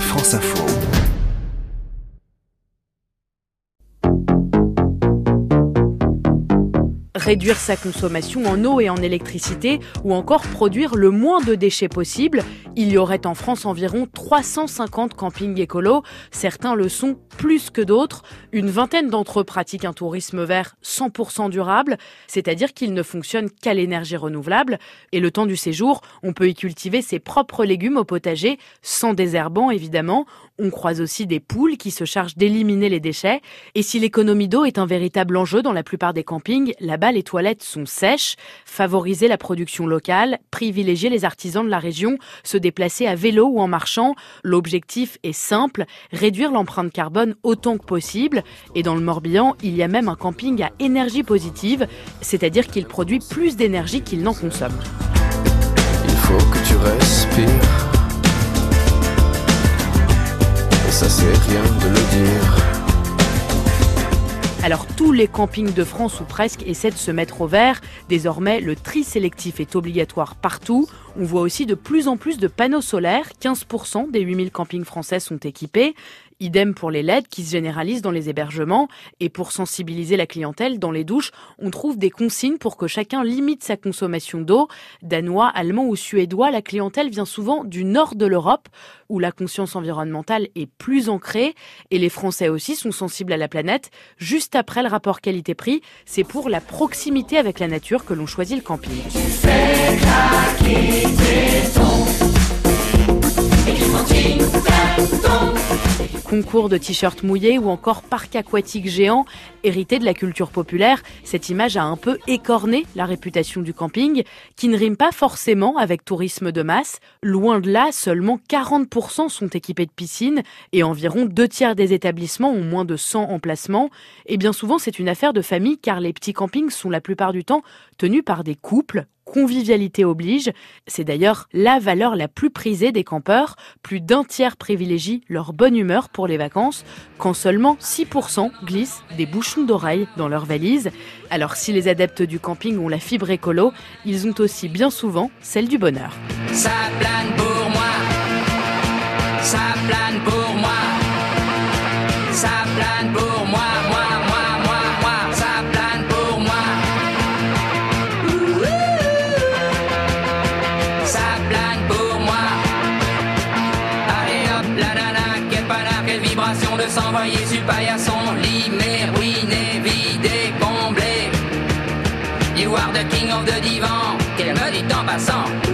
France Info. Réduire sa consommation en eau et en électricité ou encore produire le moins de déchets possible. Il y aurait en France environ 350 campings écolos. Certains le sont plus que d'autres. Une vingtaine d'entre eux pratiquent un tourisme vert 100% durable, c'est-à-dire qu'ils ne fonctionnent qu'à l'énergie renouvelable. Et le temps du séjour, on peut y cultiver ses propres légumes au potager, sans désherbant évidemment. On croise aussi des poules qui se chargent d'éliminer les déchets. Et si l'économie d'eau est un véritable enjeu dans la plupart des campings, là-bas les toilettes sont sèches. Favoriser la production locale, privilégier les artisans de la région, se déplacer à vélo ou en marchant. L'objectif est simple, réduire l'empreinte carbone autant que possible. Et dans le Morbihan, il y a même un camping à énergie positive, c'est-à-dire qu'il produit plus d'énergie qu'il n'en consomme. Alors tous les campings de France ou presque essaient de se mettre au vert. Désormais, le tri sélectif est obligatoire partout. On voit aussi de plus en plus de panneaux solaires. 15% des 8000 campings français sont équipés. Idem pour les LED qui se généralisent dans les hébergements. Et pour sensibiliser la clientèle, dans les douches, on trouve des consignes pour que chacun limite sa consommation d'eau. Danois, allemand ou suédois, la clientèle vient souvent du nord de l'Europe, où la conscience environnementale est plus ancrée. Et les Français aussi sont sensibles à la planète. Juste après le rapport qualité-prix, c'est pour la proximité avec la nature que l'on choisit le camping. Concours de t-shirts mouillés ou encore parc aquatique géant, hérité de la culture populaire, cette image a un peu écorné la réputation du camping, qui ne rime pas forcément avec tourisme de masse. Loin de là, seulement 40% sont équipés de piscines et environ deux tiers des établissements ont moins de 100 emplacements. Et bien souvent, c'est une affaire de famille car les petits campings sont la plupart du temps tenus par des couples convivialité oblige. C'est d'ailleurs la valeur la plus prisée des campeurs. Plus d'un tiers privilégie leur bonne humeur pour les vacances, quand seulement 6% glissent des bouchons d'oreilles dans leurs valises. Alors si les adeptes du camping ont la fibre écolo, ils ont aussi bien souvent celle du bonheur. De s'envoyer sur paillasson, limé, ruiné, vidé, comblé. You are the king of the divan, qu'elle me dit en passant.